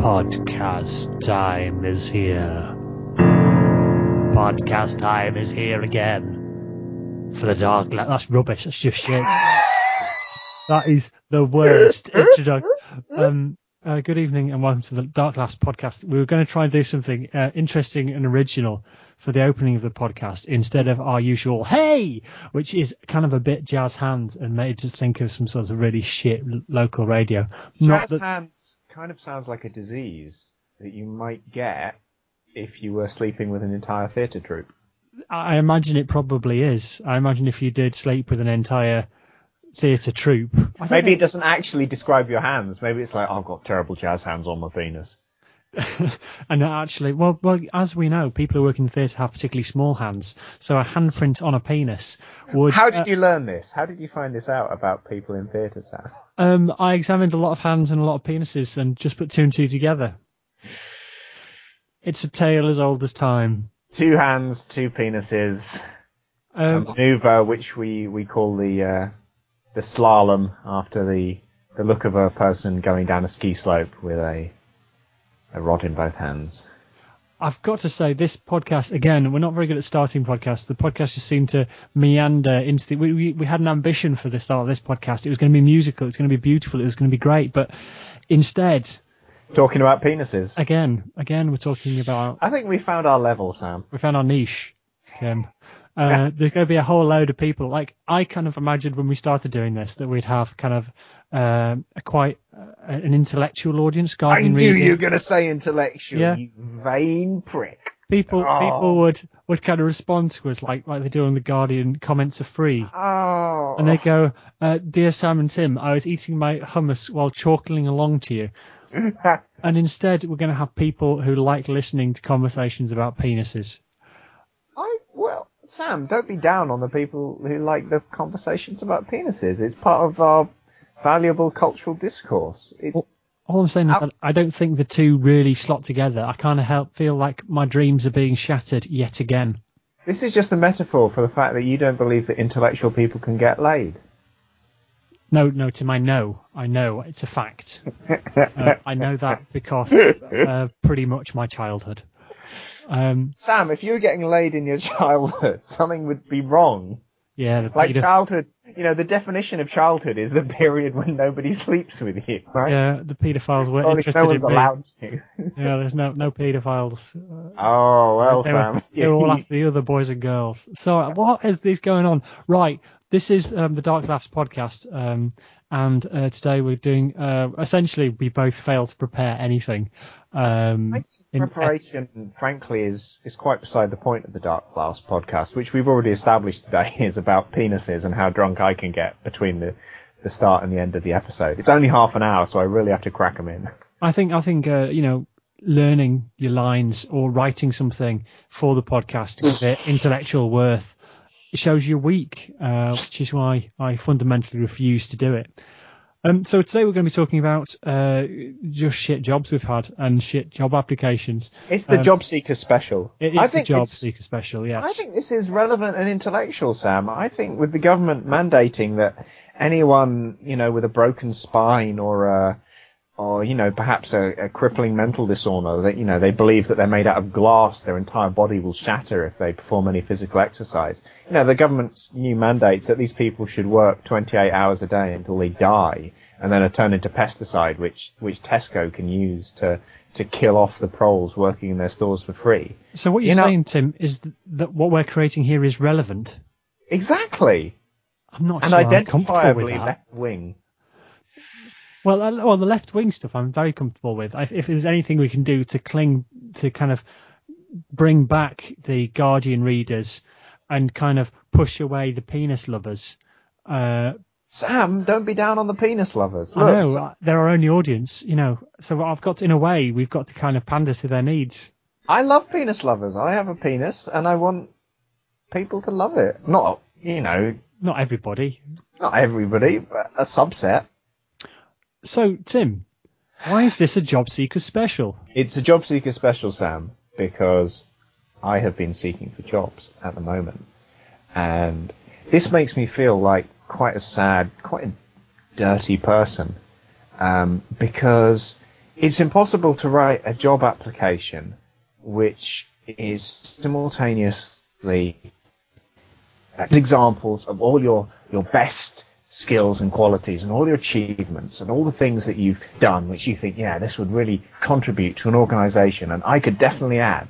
Podcast time is here. Podcast time is here again. For the Dark La- That's rubbish. That's just shit. that is the worst introduction. Um, uh, good evening and welcome to the Dark Laughs podcast. We were going to try and do something uh, interesting and original for the opening of the podcast instead of our usual "Hey," which is kind of a bit jazz hands and made us think of some sort of really shit local radio. Jazz that hands kind of sounds like a disease that you might get if you were sleeping with an entire theatre troupe. I imagine it probably is. I imagine if you did sleep with an entire theatre troupe, Maybe know. it doesn't actually describe your hands. Maybe it's like I've got terrible jazz hands on my penis. and actually, well, well, as we know, people who work in the theatre have particularly small hands, so a handprint on a penis would. How uh, did you learn this? How did you find this out about people in theatre, Sam? Um, I examined a lot of hands and a lot of penises and just put two and two together. It's a tale as old as time. Two hands, two penises, a Um, maneuver which we, we call the uh, the slalom after the the look of a person going down a ski slope with a a rod in both hands. I've got to say, this podcast again, we're not very good at starting podcasts. The podcast just seemed to meander into the. We, we, we had an ambition for the start of this podcast. It was going to be musical. It was going to be beautiful. It was going to be great. But instead, Talking about penises. again, again, we're talking about I think we found our level, Sam. we found our niche, Tim. Uh, there's going to be a whole load of people. Like I kind of imagined when we started doing this that we'd have kind of um a quite uh, an intellectual audience. Guardian I knew reading. you were going to say intellectual, Yeah. you vain prick. people Oh. people would would kind of respond to us like like they do on the Guardian. Comments are free. Oh. And they go, uh, Dear Sam and Tim, I was eating my hummus while chortling along to you. And instead, we're going to have people who like listening to conversations about penises. I, Sam, don't be down on the people who like the conversations about penises. It's part of our valuable cultural discourse. It, Well- All I'm saying is that I don't think the two really slot together. I kind of help feel like my dreams are being shattered yet again. this is just a metaphor for the fact that you don't believe that intellectual people can get laid. No, no, Tim, I know. I know. It's a fact. uh, I know that because uh, pretty much my childhood. Um, Sam, if you were getting laid in your childhood, something would be wrong. yeah, the Like childhood, you know, the definition of childhood is the period when nobody sleeps with you, right? yeah, the paedophiles weren't least interested no one's in allowed to. Yeah, there's no no paedophiles. Oh well, they, Sam. they were all after the other boys and girls. So what is this going on? Right, this is um, the Dark Laughs podcast, um, and uh, today we're doing. Uh, essentially, we both failed to prepare anything. Um, in- preparation, frankly, is is quite beside the point of the Dark Laughs podcast, which we've already established today is about penises and how drunk I can get between the the start and the end of the episode. It's only half an hour, so I really have to crack them in. I think I think uh, you know learning your lines or writing something for the podcast to give it intellectual worth it shows you're weak, uh, which is why I fundamentally refuse to do it. Um, so today we're going to be talking about uh, just shit jobs we've had and shit job applications. It's the Um, job seeker special. It is I the job seeker special, yes. I think this is relevant and intellectual, Sam. I think with the government mandating that anyone, you know, with a broken spine or a, or you know, perhaps a, a crippling mental disorder that you know they believe that they're made out of glass, their entire body will shatter if they perform any physical exercise. You know, the government's new mandates that these people should work 28 hours a day until they die, and then are turned into pesticide, which which Tesco can use to to kill off the proles working in their stores for free. so what you're you know- saying, Tim, is that what we're creating here is relevant. Exactly. I'm not and sure I'm comfortable with identifiably left wing. Well, well, the left wing stuff I'm very comfortable with. If, if there's anything we can do to cling to kind of bring back the Guardian readers and kind of push away the penis lovers, uh, Sam, don't be down on the penis lovers. Look, I know Sa- uh, they're our only audience, you know. So I've got, to, in a way, we've got to kind of pander to their needs. I love penis lovers. I have a penis, and I want people to love it. Not, you know, Not everybody. not everybody, but a subset. So Tim, why is this a job seeker special? It's a job seeker special, Sam, because I have been seeking for jobs at the moment, and this makes me feel like quite a sad, quite a dirty person, um, because it's impossible to write a job application which is simultaneously examples of all your, your best skills and qualities and all your achievements and all the things that you've done which you think, yeah, this would really contribute to an organization and I could definitely add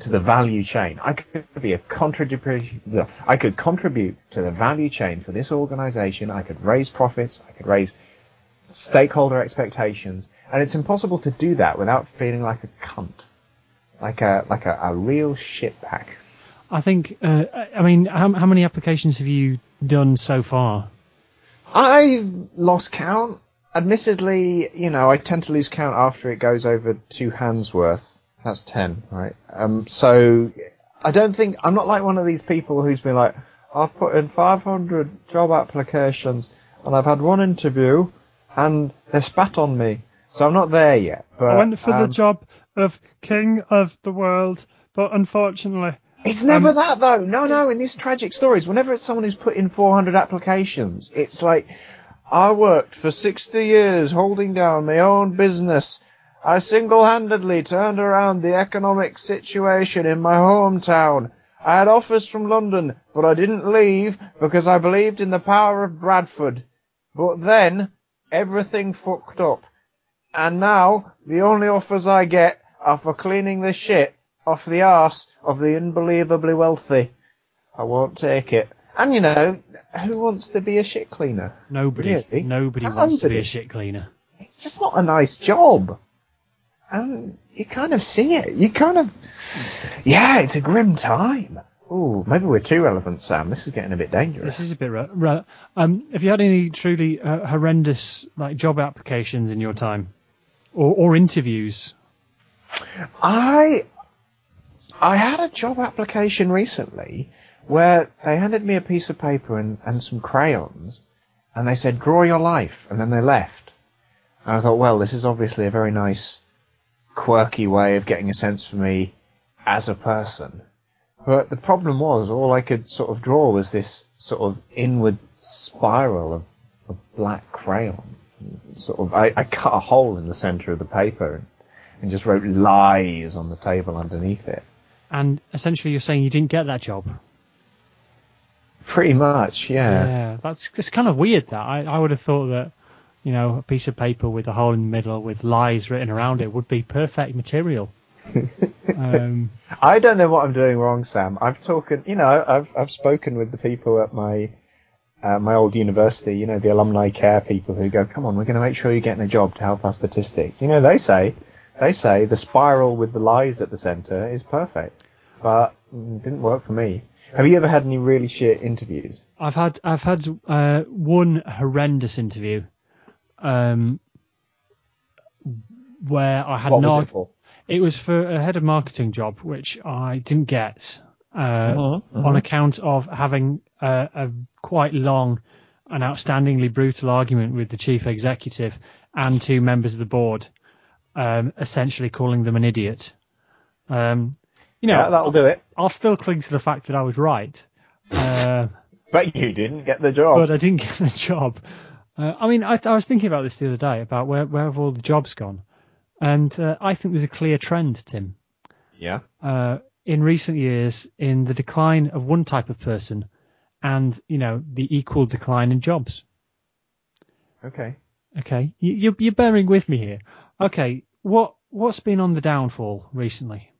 to the value chain. I could be a contributor. I could contribute to the value chain for this organization. I could raise profits. I could raise stakeholder expectations. And it's impossible to do that without feeling like a cunt. Like a, like a, a real shitbag. I think, uh, I mean, how, how many applications have you done so far? I've lost count. Admittedly, you know, I tend to lose count after it goes over two hands worth. That's ten, right? Um, so I don't think I'm not like one of these people who's been like, I've put in 500 job applications and I've had one interview and they spat on me. So I'm not there yet. But, I went for um, the job of king of the world, but unfortunately, It's um, never that though. No, no. In these tragic stories, whenever it's someone who's put in 400 applications, it's like, I worked for 60 years holding down my own business. I single-handedly turned around the economic situation in my hometown. I had offers from London, but I didn't leave because I believed in the power of Bradford. But then, everything fucked up. And now, the only offers I get are for cleaning the shit off the arse of the unbelievably wealthy. I won't take it. And you know, who wants to be a shit cleaner? nobody, Really? nobody wants to be a shit cleaner. It's just not a nice job. And you kind of see it. You kind of, yeah, it's a grim time. Ooh, maybe we're too relevant, Sam. This is getting a bit dangerous. This is a bit. Re- re- um, have you had any truly uh, horrendous like job applications in your time, or or interviews? I I had a job application recently where they handed me a piece of paper and, and some crayons and they said draw your life and then they left. And I thought, well, this is obviously a very nice quirky way of getting a sense for me as a person. But the problem was all I could sort of draw was this sort of inward spiral of, of black crayon. Sort of I, I cut a hole in the center of the paper and, and just wrote lies on the table underneath it. And essentially, you're saying you didn't get that job. Pretty much, yeah. Yeah, that's it's kind of weird. That I, I would have thought that you know a piece of paper with a hole in the middle with lies written around it would be perfect material. um, I don't know what I'm doing wrong, Sam. I've talked, you know, I've I've spoken with the people at my uh, my old university, you know, the alumni care people who go, "Come on, we're going to make sure you're getting a job to help our statistics." You know, they say they say the spiral with the lies at the centre is perfect, but it didn't work for me. Have you ever had any really shit interviews? I've had I've had uh, one horrendous interview, um, where I had What no. was it for? It was for a head of marketing job, which I didn't get uh, Mhm, mhm. on account of having a, a quite long and outstandingly brutal argument with the chief executive and two members of the board, um, essentially calling them an idiot. Um, you know, yeah, that'll do it. I'll still cling to the fact that I was right. Uh, But you didn't get the job. but I didn't get the job. Uh, I mean, I, I was thinking about this the other day about where, where have all the jobs gone, and uh, I think there's a clear trend, Tim, yeah. uh, in recent years in the decline of one type of person, and you know the equal decline in jobs. Okay. Okay, you, you're, you're bearing with me here. Okay, what what's been on the downfall recently?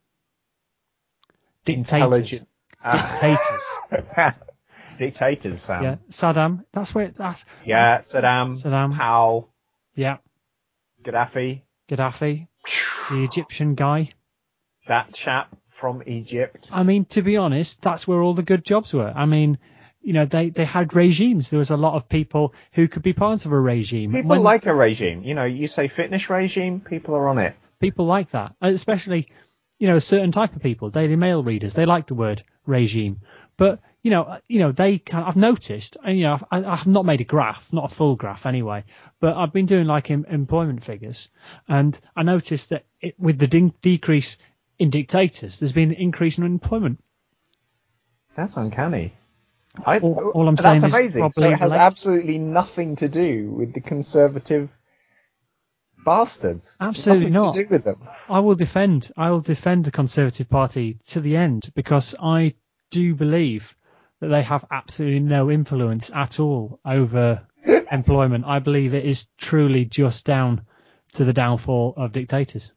Dictators. Ah. Dictators. Dictators, Sam. yeah, Saddam. That's where that's Yeah, Saddam, Saddam. Powell, yeah. Gaddafi, Gaddafi, the Egyptian guy. that chap from Egypt. I mean, to be honest, that's where all the good jobs were. I mean, you know, they, they had regimes. There was a lot of people who could be part of a regime. People When- like a regime. You know, you say fitness regime, people are on it. people like that, especially, you know, a certain type of people, Daily Mail readers. They like the word regime, but you know, uh, you know, they kind I've noticed, and you know, I, I've not made a graph, not a full graph anyway, but I've been doing like em, employment figures, and I noticed that it, with the de- decrease in dictators, there's been an increase in unemployment. That's uncanny. I, All- uh, all I'm that's saying is amazing. So it has absolutely nothing to do with the conservative bastards. Absolutely Nothing not. To do with them. I will defend. I will defend the Conservative Party to the end because I do believe that they have absolutely no influence at all over employment. I believe it is truly just down to the downfall of dictators.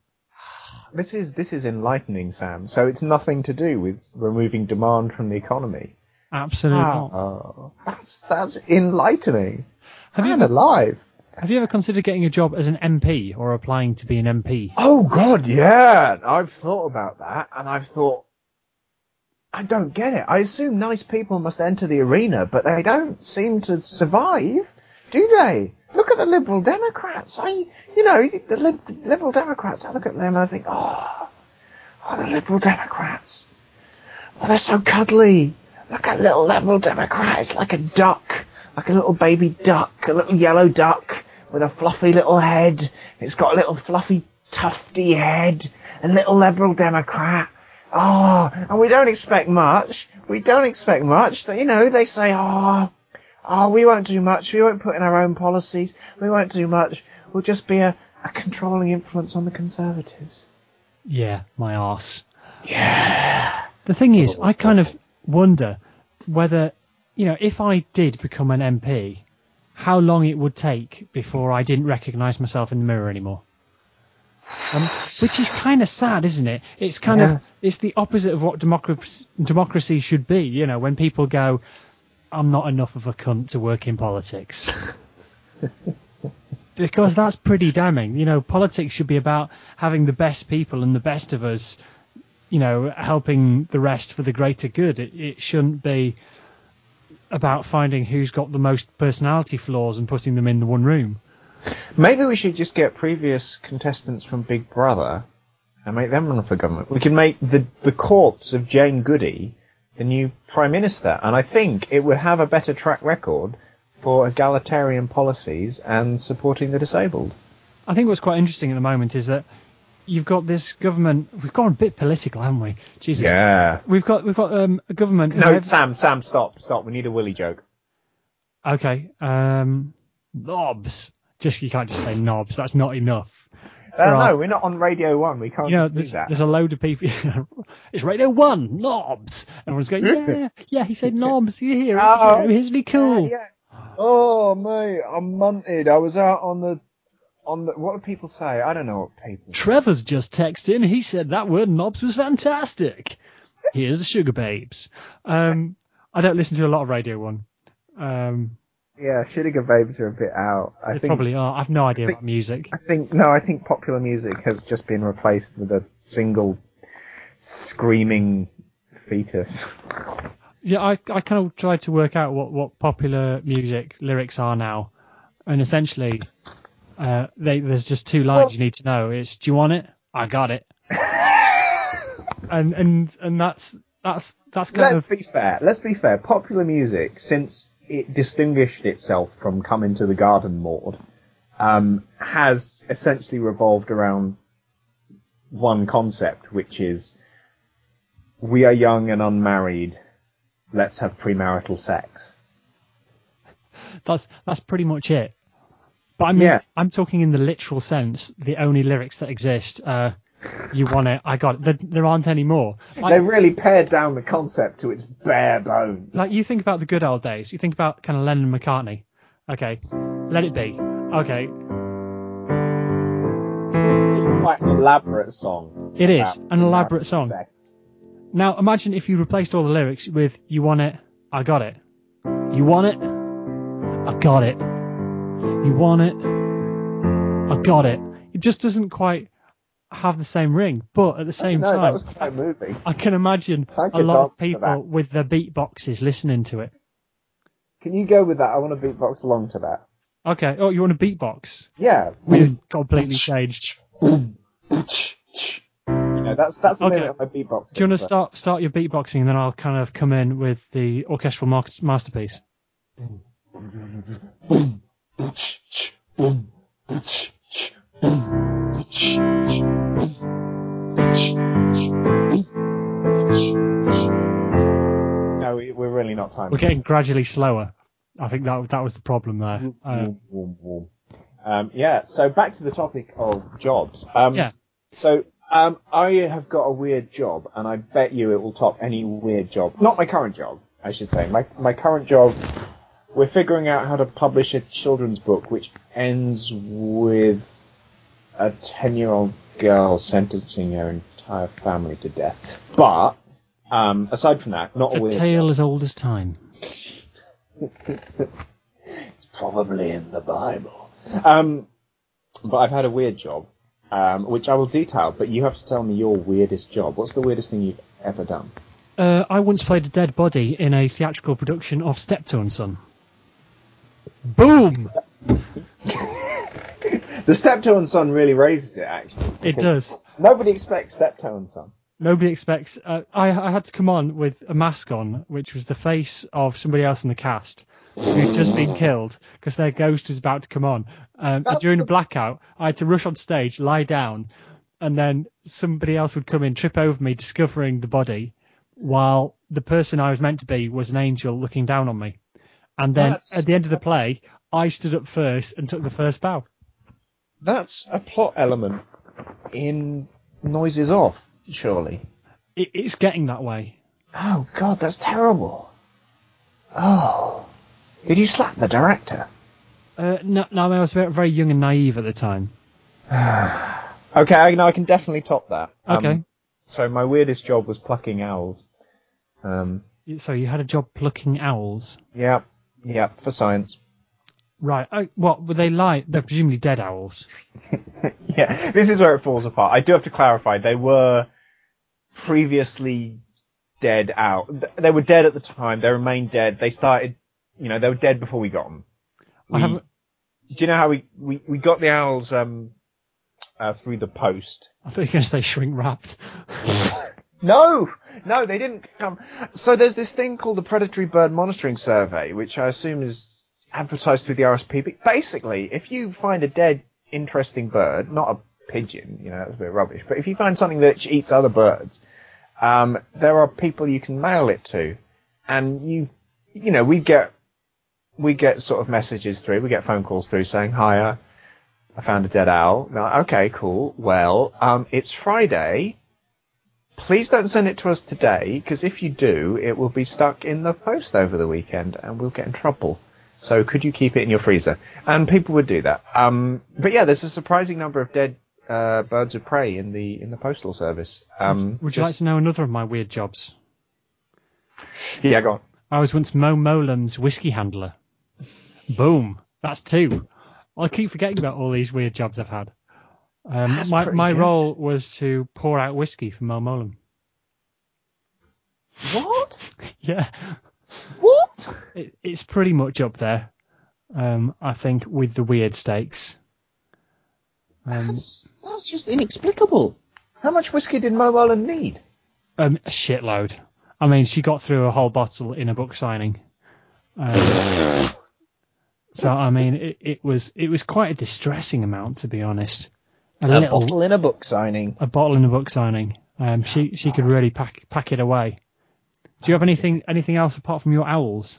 This is this is enlightening, Sam. So it's nothing to do with removing demand from the economy. Absolutely. Oh, that's that's enlightening. Have you ever, alive. have you ever considered getting a job as an MP or applying to be an MP? Oh God, yeah. I've thought about that, and I've thought, I don't get it. I assume nice people must enter the arena, but they don't seem to survive, do they? Look at the Liberal Democrats. I, you know, the Lib- Liberal Democrats. I look at them and I think, oh, oh, the Liberal Democrats. Oh, they're so cuddly. Look at little Liberal Democrat. It's like a duck, like a little baby duck, a little yellow duck with a fluffy little head. It's got a little fluffy tufty head, a little Liberal Democrat. Oh, and we don't expect much. We don't expect much. You know, they say, oh, oh, we won't do much. We won't put in our own policies. We won't do much. We'll just be a, a controlling influence on the Conservatives. Yeah, my arse. Yeah. The thing is, I kind of wonder whether, you know, if I did become an MP, how long it would take before I didn't recognise myself in the mirror anymore. Um, which is kind of sad, isn't it? It's kind Yeah. of it's the opposite of what democracy democracy should be. You know, when people go, "I'm not enough of a cunt to work in politics," because that's pretty damning. You know, politics should be about having the best people and the best of us you know, helping the rest for the greater good. It, it shouldn't be about finding who's got the most personality flaws and putting them in the one room. Maybe we should just get previous contestants from Big Brother and make them run for government. We could make the the corpse of Jade Goody the new prime minister, and I think it would have a better track record for egalitarian policies and supporting the disabled. I think what's quite interesting at the moment is that you've got this government. We've gone a bit political, haven't we? Jesus. Yeah. We've got we've got um, a government. No, have- Sam, Sam, stop, stop. We need a Willy joke. Okay. Um, knobs. Just you can't just say knobs. That's not enough. Uh, Right. No, we're not on Radio One. We can't You know, just do there's, that. there's a load of people. it's Radio One knobs. Everyone's going, yeah, yeah. He said knobs. You hear? Oh, Isn't he cool? Yeah, yeah. Oh, mate, I'm munted. I was out on the, on the. What do people say? I don't know what people. Trevor's just texted in. He said that word knobs was fantastic. Here's the Sugababes. Um, I don't listen to a lot of Radio One. Um, Yeah, Sugababes are a bit out. I they think. probably are. I've no idea think- about music. I think no. I think popular music has just been replaced with a single screaming fetus. Yeah, I, I kind of tried to work out what, what popular music lyrics are now, and essentially, uh, they, there's just two lines you need to know. It's "Do you want it? I got it," and and and that's that's that's kind Let's of be fair. Let's be fair. Popular music, since it distinguished itself from coming to the Garden" Maud, um, has essentially revolved around one concept, which is we are young and unmarried. Let's have premarital sex. that's that's pretty much it. But I mean, Yeah. I'm talking in the literal sense. The only lyrics that exist, uh, "You want it? I got it." There, there aren't any more. They really pared down the concept to its bare bones. like you think about the good old days. You think about kind of Lennon and McCartney. Okay, let it be. Okay, It's quite an elaborate song. It is an elaborate song. sex. Now imagine if you replaced all the lyrics with "You want it, I got it." You want it, I got it. You want it, I got it. It just doesn't quite have the same ring, but at the same know, that time, was. I can imagine a lot of people with their beatboxes listening to it. Can you go with that? I want to beatbox along to that. Okay. Oh, you want a beatbox? Yeah. We've completely changed. You know, that's that's the Okay. limit of my beatbox. Do you want to start start your beatboxing, and then I'll kind of come in with the orchestral mar- No, we- we're really not time. We're getting gradually slower. I think that that was the problem there. Uh, Um, yeah. So back to the topic of jobs. Um, Yeah. So um, I have got a weird job, and I bet you it will top any weird job. Not my current job, I should say. My my current job, we're figuring out how to publish a children's book, which ends with a ten-year-old girl sentencing her entire family to death. But um, aside from that, not It's a a tale as old as time. It's probably in the Bible. Um, but I've had a weird job, um, which I will detail. But you have to tell me your weirdest job. What's the weirdest thing you've ever done? Uh, I once played a dead body in a theatrical production of Steptoe and Son. Boom! The Steptoe and Son really raises it, actually. It does. Nobody expects Steptoe and Son. Nobody expects. Uh, I, I had to come on with a mask on, which was the face of somebody else in the cast who'd just been killed because their ghost was about to come on. Um, during the- a blackout, I had to rush on stage, lie down, and then somebody else would come in, trip over me, discovering the body, while the person I was meant to be was an angel looking down on me. And then That's- at the end of the play, I stood up first and took the first bow. That's a plot element in Noises Off, surely. It, it's getting that way. Oh, God, that's terrible. Oh. Did you slap the director? Uh, no, no, I was very, very young and naive at the time. Okay, I, no, I can definitely top that. Um, Okay. So my weirdest job was plucking owls. Um, So you had a job plucking owls. yeah, yeah, for science. Right. Oh, what were they like? They're presumably dead owls. yeah, this is where it falls apart. I do have to clarify. They were previously dead out. They were dead at the time. They remained dead. They started, you know, they were dead before we got them. I haven't. do you know how we, we, we got the owls um, uh, through the post? I thought you were going to say shrink wrapped. No, no, they didn't come. So there's this thing called the Predatory Bird Monitoring Survey, which I assume is advertised through the RSPB. Basically, if you find a dead, interesting bird, not a pigeon, you know, that's a bit rubbish, but if you find something that eats other birds, um, there are people you can mail it to, and you, you know, we get, we get sort of messages through, we get phone calls through saying, hiya, I found a dead owl. No, okay, cool. Well, um, it's Friday. Please don't send it to us today, because if you do, it will be stuck in the post over the weekend, and we'll get in trouble. So could you keep it in your freezer? And people would do that. Um, but yeah, there's a surprising number of dead uh, birds of prey in the in the postal service. Um, Would you like to know another of my weird jobs? Yeah, go on. I was once Mo Mowlam's whiskey handler. Boom. That's two. I keep forgetting about all these weird jobs I've had. Um, That's my my good. role was to pour out whiskey for Mo Mowlam. What? Yeah. What? it, it's pretty much up there. Um, I think with the weird stakes. Um, That's, that's just inexplicable. How much whiskey did Mo Mowlam need? um, a shitload. I mean, she got through a whole bottle in a book signing. Um, so I mean, it, it was it was quite a distressing amount to be honest. A, A little bottle in a book signing. a bottle in a book signing. Um, she she could really pack pack it away. Do you have anything anything else apart from your owls?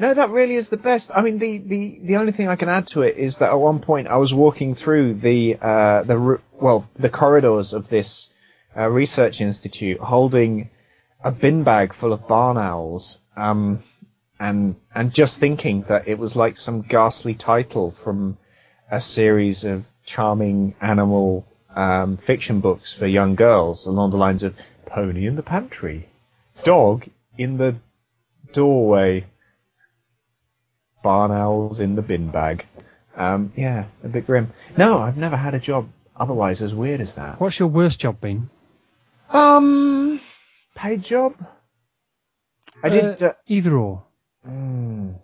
No, that really is the best. I mean, the, the, the only thing I can add to it is that at one point I was walking through the uh, the well the corridors of this uh, research institute, holding a bin bag full of barn owls, um, and and just thinking that it was like some ghastly title from a series of charming animal um, fiction books for young girls, along the lines of Pony in the Pantry, Dog in the Doorway barn owls in the bin bag. Um, yeah, a bit grim. No, I've never had a job otherwise as weird as that. What's your worst job been? Um, paid job. I did. Uh, Either or. mm,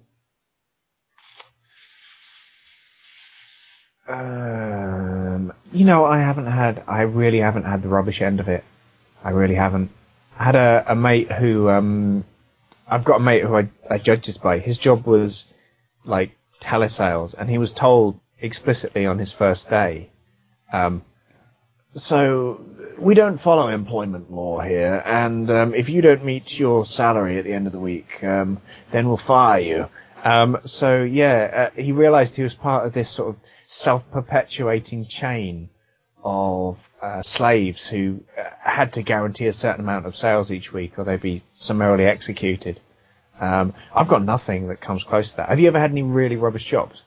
um, you know, I haven't had. I really haven't had the rubbish end of it. I really haven't. I had a, a mate who. Um, I've got a mate who I, I judges by. His job was like telesales, and he was told explicitly on his first day. Um, so we don't follow employment law here, and um, if you don't meet your salary at the end of the week, um, then we'll fire you. Um, so yeah, uh, he realised he was part of this sort of self-perpetuating chain of uh, slaves who uh, had to guarantee a certain amount of sales each week or they'd be summarily executed. Um, I've got nothing that comes close to that. Have you ever had any really rubbish jobs?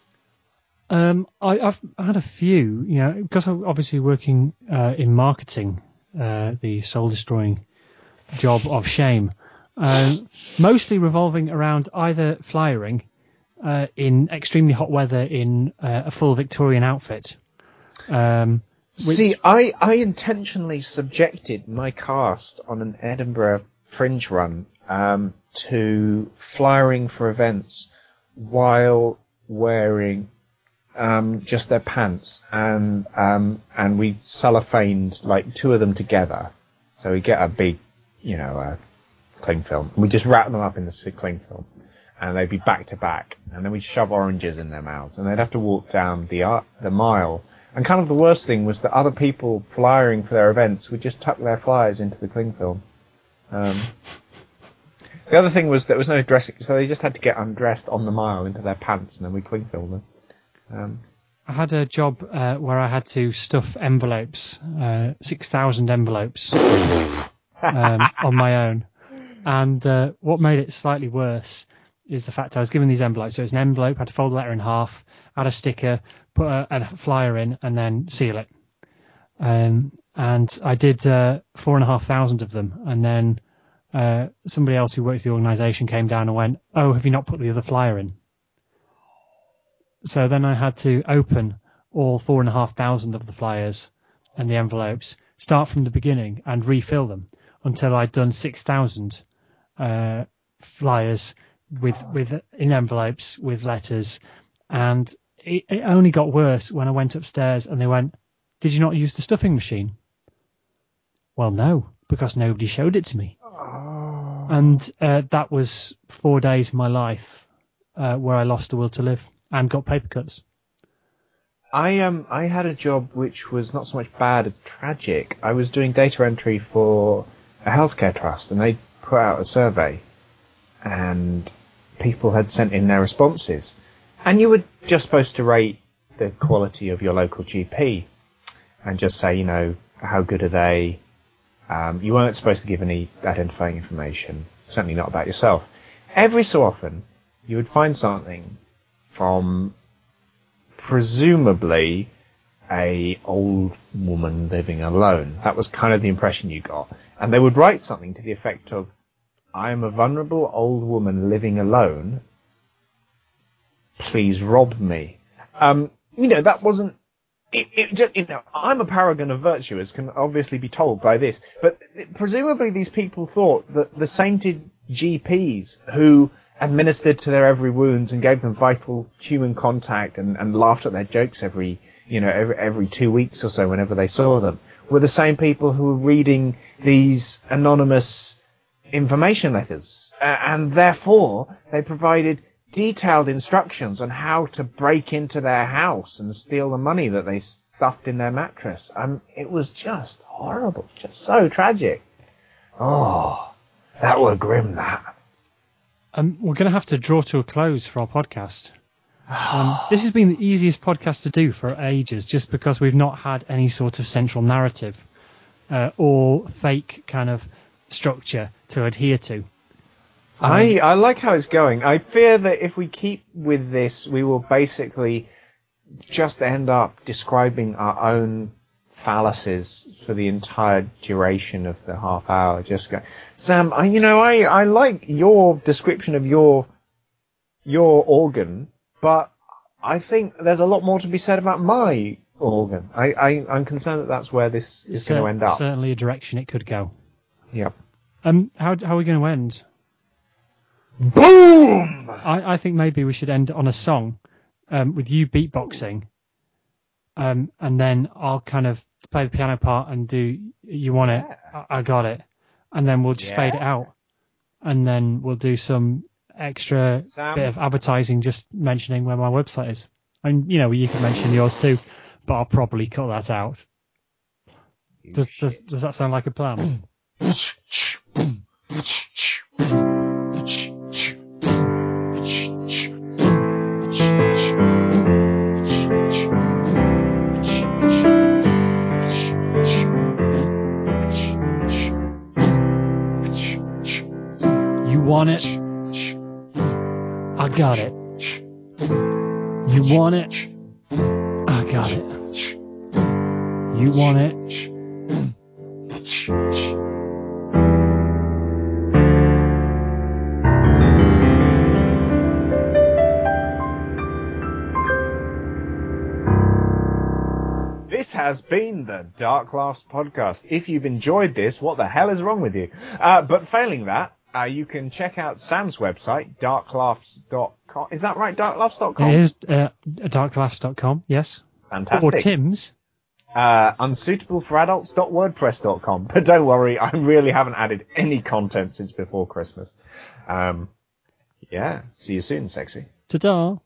Um, I, have had a few, you know, because I'm obviously working uh, in marketing, uh, the soul destroying job of shame, uh, mostly revolving around either flyering uh, in extremely hot weather in uh, a full Victorian outfit. Um, which... See, I, I intentionally subjected my cast on an Edinburgh fringe run um, to flyering for events while wearing um, just their pants, and um, and we cellophaned like two of them together. So we get a big, you know, uh, cling film. We just wrap them up in the cling film, and they'd be back to back, and then we'd shove oranges in their mouths, and they'd have to walk down the uh, the mile. And kind of the worst thing was that other people flyering for their events would just tuck their flyers into the cling film. Um, the other thing was there was no dressing, so they just had to get undressed on the mile into their pants, and then we cling film them. Um, I had a job uh, where I had to stuff envelopes, uh, six thousand envelopes, um, on my own. And uh, what made it slightly worse is the fact I was given these envelopes. So it's an envelope, I had to fold the letter in half, add a sticker, put a, a flyer in, and then seal it. Um, and I did uh, four and a half thousand of them, and then uh, somebody else who worked the organisation came down and went, "Oh, have you not put the other flyer in?" So then I had to open all four and a half thousand of the flyers and the envelopes, start from the beginning and refill them until I'd done 6,000 uh, flyers with, with in envelopes with letters. And it, it only got worse when I went upstairs and they went, did you not use the stuffing machine? Well, no, because nobody showed it to me. Oh. And uh, that was four days of my life uh, where I lost the will to live and got paper cuts. I um I had a job which was not so much bad as tragic. I was doing data entry for a healthcare trust, and they put out a survey, and people had sent in their responses, and you were just supposed to rate the quality of your local GP, and just say you know how good are they. Um, you weren't supposed to give any identifying information, certainly not about yourself. Every so often, you would find something from presumably a old woman living alone. That was kind of the impression you got. And they would write something to the effect of, I am a vulnerable old woman living alone. Please rob me. Um, you know, that wasn't, it, it just, you know, I'm a paragon of virtue, as can obviously be told by this, but presumably these people thought that the sainted GPs who administered to their every wounds and gave them vital human contact and, and laughed at their jokes every, you know, every, every two weeks or so whenever they saw them were the same people who were reading these anonymous information letters. Uh, and therefore, they provided detailed instructions on how to break into their house and steal the money that they stuffed in their mattress. Um, it was just horrible, just so tragic. Oh, that were grim, that. Um, we're going to have to draw to a close for our podcast. Um, this has been the easiest podcast to do for ages, just because we've not had any sort of central narrative uh, or fake kind of structure to adhere to. Um, I I like how it's going. I fear that if we keep with this, we will basically just end up describing our own fallacies for the entire duration of the half hour. Just go, Sam. I, you know, I I like your description of your your organ, but I think there's a lot more to be said about my organ. I, I am concerned that that's where this is going to end up. Certainly a direction it could go. Yep. Um, how how are we going to end? Boom! I, I think maybe we should end on a song, um, with you beatboxing, um, and then I'll kind of play the piano part and do you want yeah. it? I, got it, and then we'll just yeah. fade it out, and then we'll do some extra Sam. bit of advertising, just mentioning where my website is. And you know, you can mention yours too, but I'll probably cut that out. Does, does, does that sound like a plan? You want it? I got it. You want it? I got it. You want it? This has been the Dark Laughs podcast. If you've enjoyed this, what the hell is wrong with you? Uh, but failing that, uh, you can check out Sam's website, darklaughs.com. Is that right? Darklaughs.com? It is uh, darklaughs.com, yes. Fantastic. Or Tim's. Uh, unsuitableforadults.wordpress.com. But don't worry, I really haven't added any content since before Christmas. Um, yeah. See you soon, sexy. Ta-da.